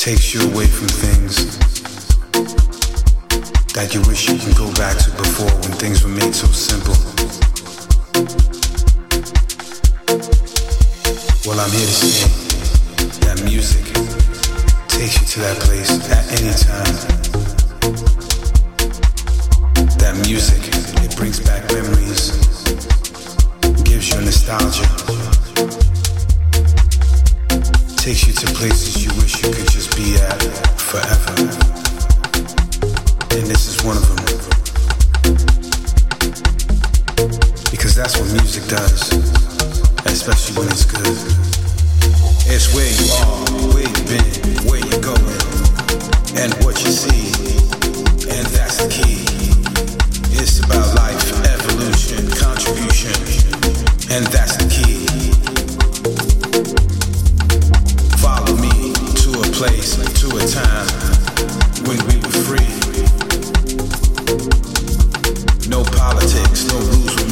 takes you away from things that you wish you can go back to before when things were made so simple. Well, I'm here to say that music takes you to that place at any time. That music, it brings back memories, gives you nostalgia, takes you to places you wish you could just be at forever. And this is one of them. Because that's what music does, especially when it's good. It's where you are, where you've been, where you're going, and what you see. And that's the key. It's about life, evolution, contribution, and that's the key. place to a time when we were free. No politics, no rules